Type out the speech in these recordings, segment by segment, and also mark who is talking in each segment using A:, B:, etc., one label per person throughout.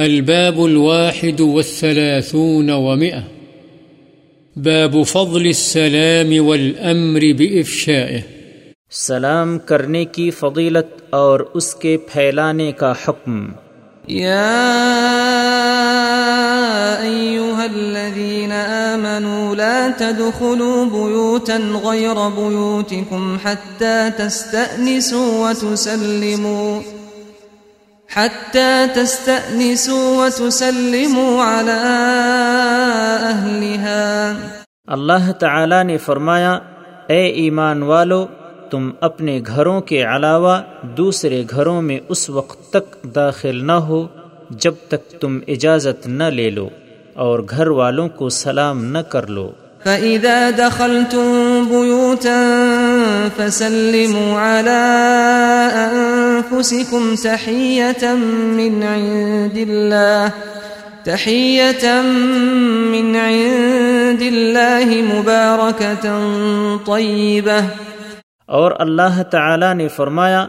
A: الباب الواحد والثلاثون ومئة. باب فضل السلام والأمر بإفشائه.
B: سلام کرنے کی فضیلت اور اس کے پھیلانے کا حکم۔
C: يا أيها الذين آمنوا لا تدخلوا بيوتا غير بيوتكم حتى تستأنسوا وتسلموا۔ حتى تستأنسوا وتسلموا على أهلها.
B: اللہ تعالی نے فرمایا اے ایمان والو تم اپنے گھروں کے علاوہ دوسرے گھروں میں اس وقت تک داخل نہ ہو جب تک تم اجازت نہ لے لو اور گھر والوں کو سلام نہ کر لو۔
C: فإذا دخلتم بيوتا فسلموا على أنفسكم تحية من عند الله، تحية من عند الله مباركة طيبة.
B: اور اللہ تعالی نے فرمایا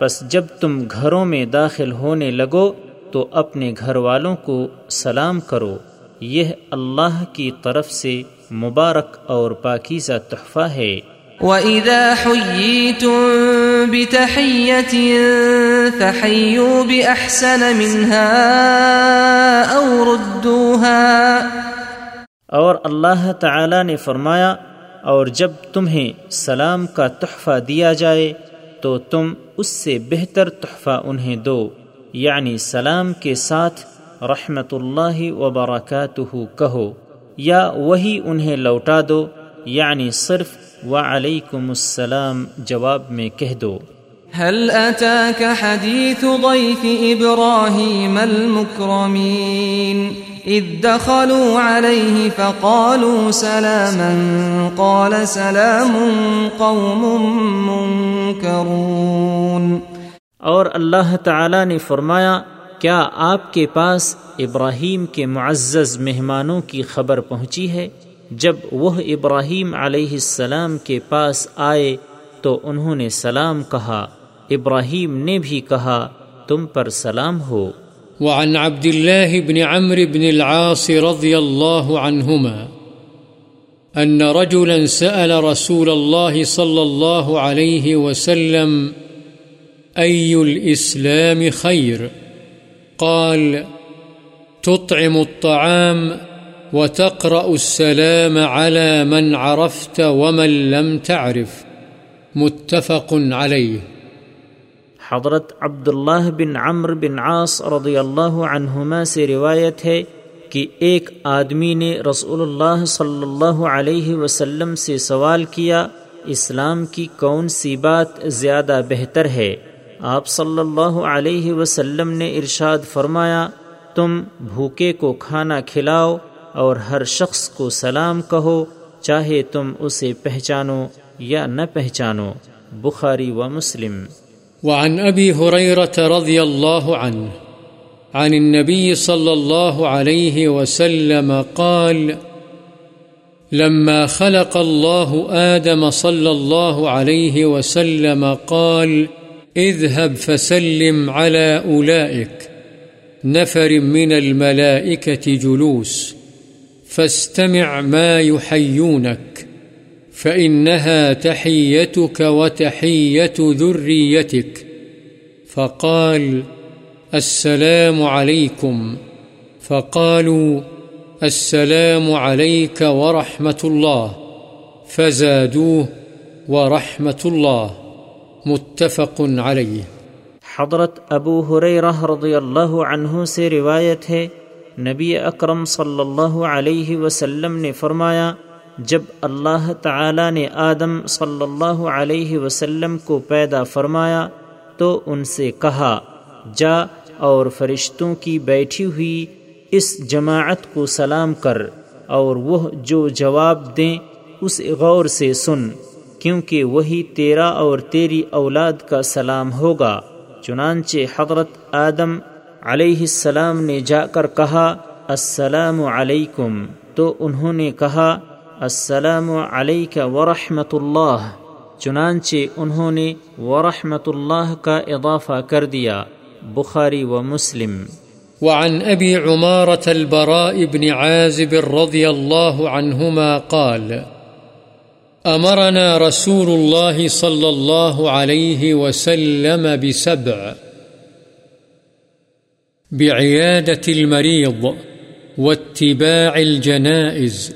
B: بس جب تم گھروں میں داخل ہونے لگو، تو اپنے گھر والوں کو سلام کرو۔ یہ اللہ کی طرف سے مبارک اور پاکیزہ تحفہ ہے۔
C: وَإِذَا حُيِّيتُم بِتَحِيَّةٍ فَحَيُّوا بِأَحْسَنَ مِنْهَا أَوْ رُدُّوهَا
B: اور اللہ تعالی نے فرمایا، اور جب تمہیں سلام کا تحفہ دیا جائے، تو تم اس سے بہتر تحفہ انہیں دو یعنی سلام کے ساتھ رحمت اللہ وبرکاتہ کہو، یا وہی انہیں لوٹا دو یعنی صرف وعلیکم السلام جواب میں کہہ دو۔
C: هل أتاك حديث ضيف إبراهيم المكرمين؟ إذ دخلوا عليه فقالوا سلاما قال سلام قوم منكرون۔
B: اور اللہ تعالی نے فرمایا کیا آپ کے پاس ابراہیم کے معزز مہمانوں کی خبر پہنچی ہے؟ جب وہ ابراہیم علیہ السلام کے پاس آئے تو انہوں نے سلام کہا، ابراہیم نے بھی کہا، تم پر سلام ہو۔
A: وعن عبد الله بن عمرو بن العاص رضي الله عنهما أن رجلا سأل رسول الله صلى الله عليه وسلم، أي الإسلام خير قال، تطعم الطعام وتقرأ السلام على من عرفت ومن لم تعرف. متفق عليه.
B: حضرت عبداللہ بن عمر بن عاص رضی اللہ عنہما سے روایت ہے کہ ایک آدمی نے رسول اللہ صلی اللہ علیہ وسلم سے سوال کیا، اسلام کی کون سی بات زیادہ بہتر ہے؟ آپ صلی اللہ علیہ وسلم نے ارشاد فرمایا، تم بھوکے کو کھانا کھلاؤ اور ہر شخص کو سلام کہو، چاہے تم اسے پہچانو یا نہ پہچانو۔ بخاری و مسلم۔
A: وعن أبي هريرة رضي الله عنه عن النبي صلى الله عليه وسلم قال، لما خلق الله آدم صلى الله عليه وسلم قال، اذهب فسلم على أولئك نفر من الملائكة جلوس۔ فاستمع ما يحيونك، فإنها تحيتك وتحية ذريتك. فقال، السلام عليكم. فقالوا، السلام عليك ورحمة الله. فزادوه ورحمة الله. متفق عليه.
B: حضرت ابو حریرہ رضی اللہ عنہ سے روایت ہے نبی اکرم صلی اللہ علیہ وسلم نے فرمایا، جب اللہ تعالی نے آدم صلی اللہ علیہ وسلم کو پیدا فرمایا، تو ان سے کہا، جا اور فرشتوں کی بیٹھی ہوئی اس جماعت کو سلام کر اور وہ جو جواب دیں، اس غور سے سن، کیونکہ وہی تیرا اور تیری اولاد کا سلام ہوگا۔ چنانچہ حضرت آدم علیہ السلام نے جا کر کہا، السلام علیکم۔ تو انہوں نے کہا، السلام علیک ورحمۃ اللہ۔ چنانچہ انہوں نے ورحمۃ اللہ کا اضافہ کر دیا، بخاری و مسلم۔
A: وعن أبي عمارة البراء بن عازب رضي الله عنهما قال أمرنا رسول الله صلى الله عليه وسلم بسبع۔ بعيادة المريض واتباع الجنائز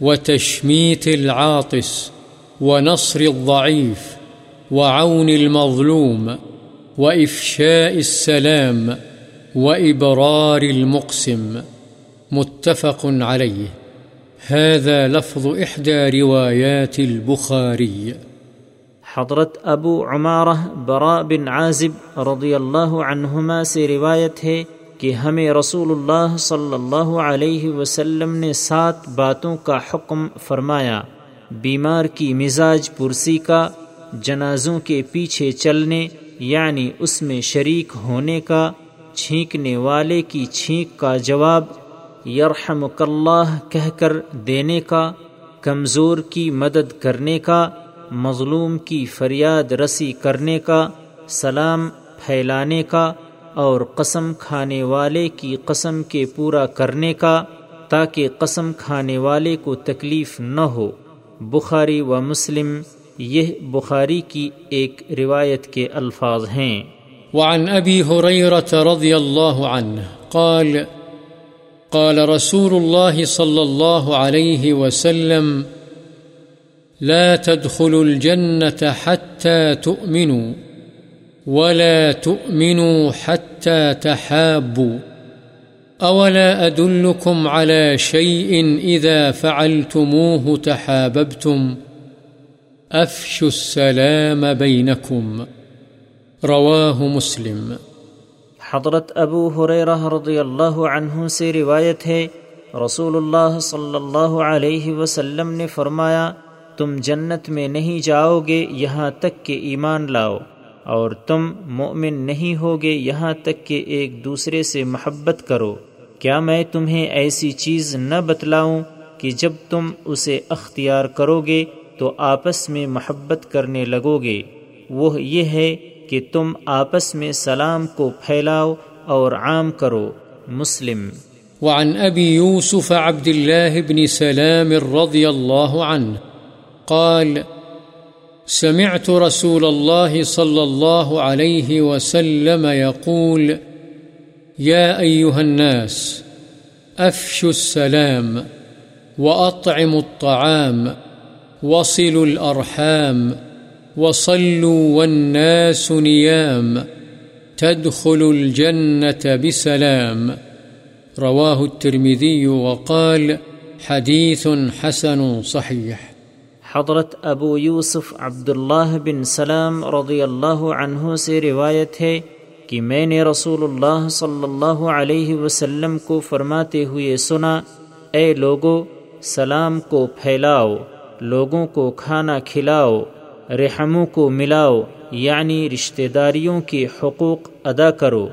A: وتشميت العاطس ونصر الضعيف وعون المظلوم وإفشاء السلام وإبرار المقسم متفق عليه. هذا لفظ إحدى روايات البخاري.
B: حضرت ابو عمارہ برا بن عازب رضی اللہ عنہما سے روایت ہے کہ ہمیں رسول اللہ صلی اللہ علیہ وسلم نے سات باتوں کا حکم فرمایا، بیمار کی مزاج پرسی کا، جنازوں کے پیچھے چلنے یعنی اس میں شریک ہونے کا، چھینکنے والے کی چھینک کا جواب یرحم اللہ کہہ کر دینے کا، کمزور کی مدد کرنے کا مظلوم کی فریاد رسی کرنے کا، سلام پھیلانے کا اور قسم کھانے والے کی قسم کے پورا کرنے کا، تاکہ قسم کھانے والے کو تکلیف نہ ہو۔ بخاری و مسلم، یہ بخاری کی ایک روایت کے الفاظ ہیں۔
A: وعن أبي هريرة رضي الله عنه قال قال رسول الله صلى الله عليه وسلم لا تدخلوا الجنة حتى تؤمنوا ولا تؤمنوا حتى تحابوا أولا أدلكم على شيء إذا فعلتموه تحاببتم؟ أفشوا السلام بينكم. رواه مسلم.
B: حضرت ابو حریرہ رضی اللہ عنہ سے روایت ہے، رسول اللہ صلی اللہ علیہ وسلم نے فرمایا تم جنت میں نہیں جاؤ گے، یہاں تک کہ ایمان لاؤ۔ اور تم مومن نہیں ہوگے، یہاں تک کہ ایک دوسرے سے محبت کرو۔ کیا میں تمہیں ایسی چیز نہ بتلاؤں کہ جب تم اسے اختیار کرو گے تو آپس میں محبت کرنے لگو گے وہ یہ ہے کہ تم آپس میں سلام کو پھیلاؤ اور عام کرو۔ مسلم۔
A: وعن أبي يوسف عبد الله بن سلام رضي الله عنه قال، سمعت رسول الله صلى الله عليه وسلم يقول، يا أيها الناس، أفشوا السلام وأطعموا الطعام وصلوا الأرحام وصلوا والناس نيام تدخلوا الجنة بسلام. رواه الترمذي وقال، حديث حسن صحيح.
B: حضرت ابو یوسف عبداللہ بن سلام رضی اللہ عنہ سے روایت ہے کہ میں نے رسول اللہ صلی اللہ علیہ وسلم کو فرماتے ہوئے سنا، اے لوگو، سلام کو پھیلاؤ، لوگوں کو کھانا کھلاؤ، رحموں کو ملاؤ یعنی رشتہ داریوں کے حقوق ادا کرو،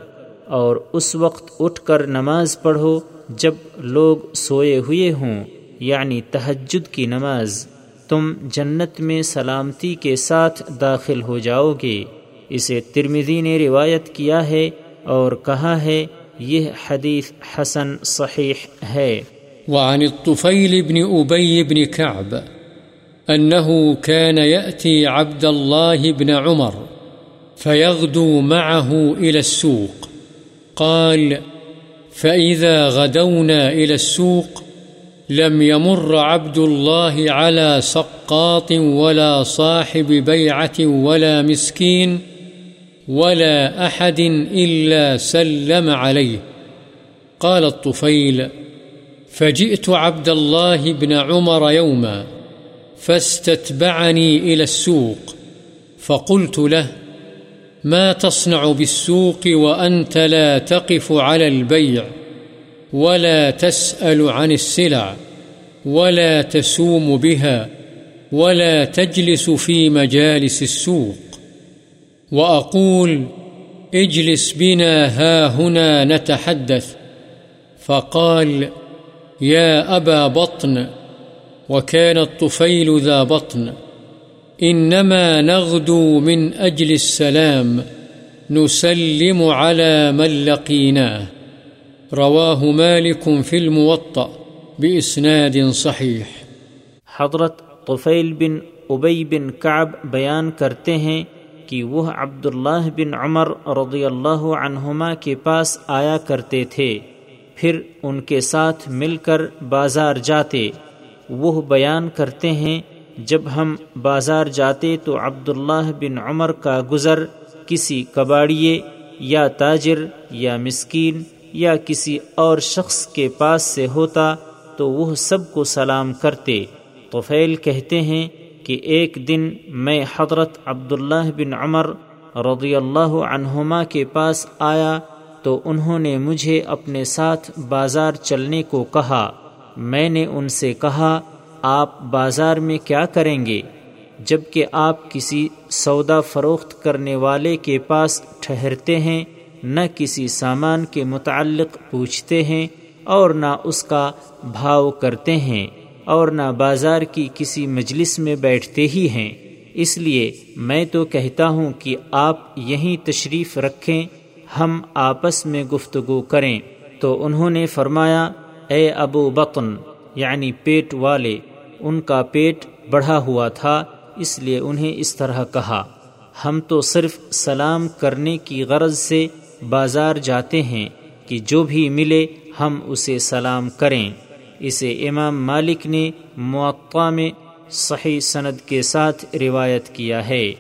B: اور اس وقت اٹھ کر نماز پڑھو جب لوگ سوئے ہوئے ہوں یعنی تہجد کی نماز۔ تم جنت میں سلامتی کے ساتھ داخل ہو جاؤ گے۔ اسے ترمزی نے روایت کیا ہے اور کہا ہے، یہ حدیث حسن صحیح ہے۔
A: وعن الطفيل بن أبي بن كعب أنه كان يأتي عبد الله بن عمر فيغدو معه إلى السوق، قال فإذا غدونا إلى السوق لم يمر عبد الله على سقاط ولا صاحب بيعة ولا مسكين ولا أحد إلا سلم عليه. قال الطفيل فجئت عبد الله بن عمر يوما فاستتبعني إلى السوق، فقلت له ما تصنع بالسوق وأنت لا تقف على البيع؟ ولا تسأل عن السلع ولا تسوم بها ولا تجلس في مجالس السوق وأقول اجلس بنا ها هنا نتحدث فقال يا أبا بطن وكان الطفيل ذا بطن إنما نغدو من أجل السلام نسلم على من لقيناه رواه مالك في الموطأ بإسناد صحيح.
B: حضرت طفیل بن ابئی بن کعب بیان کرتے ہیں کہ وہ عبداللہ بن عمر رضی اللہ عنہما کے پاس آیا کرتے تھے، پھر ان کے ساتھ مل کر بازار جاتے۔ وہ بیان کرتے ہیں، جب ہم بازار جاتے تو عبداللہ بن عمر کا گزر کسی کباڑیے یا تاجر یا مسکین یا کسی اور شخص کے پاس سے ہوتا تو وہ سب کو سلام کرتے۔ طفیل کہتے ہیں کہ ایک دن میں حضرت عبداللہ بن عمر رضی اللہ عنہما کے پاس آیا تو انہوں نے مجھے اپنے ساتھ بازار چلنے کو کہا۔ میں نے ان سے کہا، آپ بازار میں کیا کریں گے؟ جبکہ آپ کسی سودا فروخت کرنے والے کے پاس ٹھہرتے ہیں نہ کسی سامان کے متعلق پوچھتے ہیں اور نہ اس کا بھاؤ کرتے ہیں اور نہ بازار کی کسی مجلس میں بیٹھتے ہی ہیں۔ اس لیے میں تو کہتا ہوں کہ آپ یہیں تشریف رکھیں، ہم آپس میں گفتگو کریں۔ تو انہوں نے فرمایا، اے ابو بطن یعنی پیٹ والے، ان کا پیٹ بڑھا ہوا تھا، اس لیے انہیں اس طرح کہا۔ ہم تو صرف سلام کرنے کی غرض سے بازار جاتے ہیں کہ جو بھی ملے ہم اسے سلام کریں۔ اسے امام مالک نے معقع میں صحیح سند کے ساتھ روایت کیا ہے۔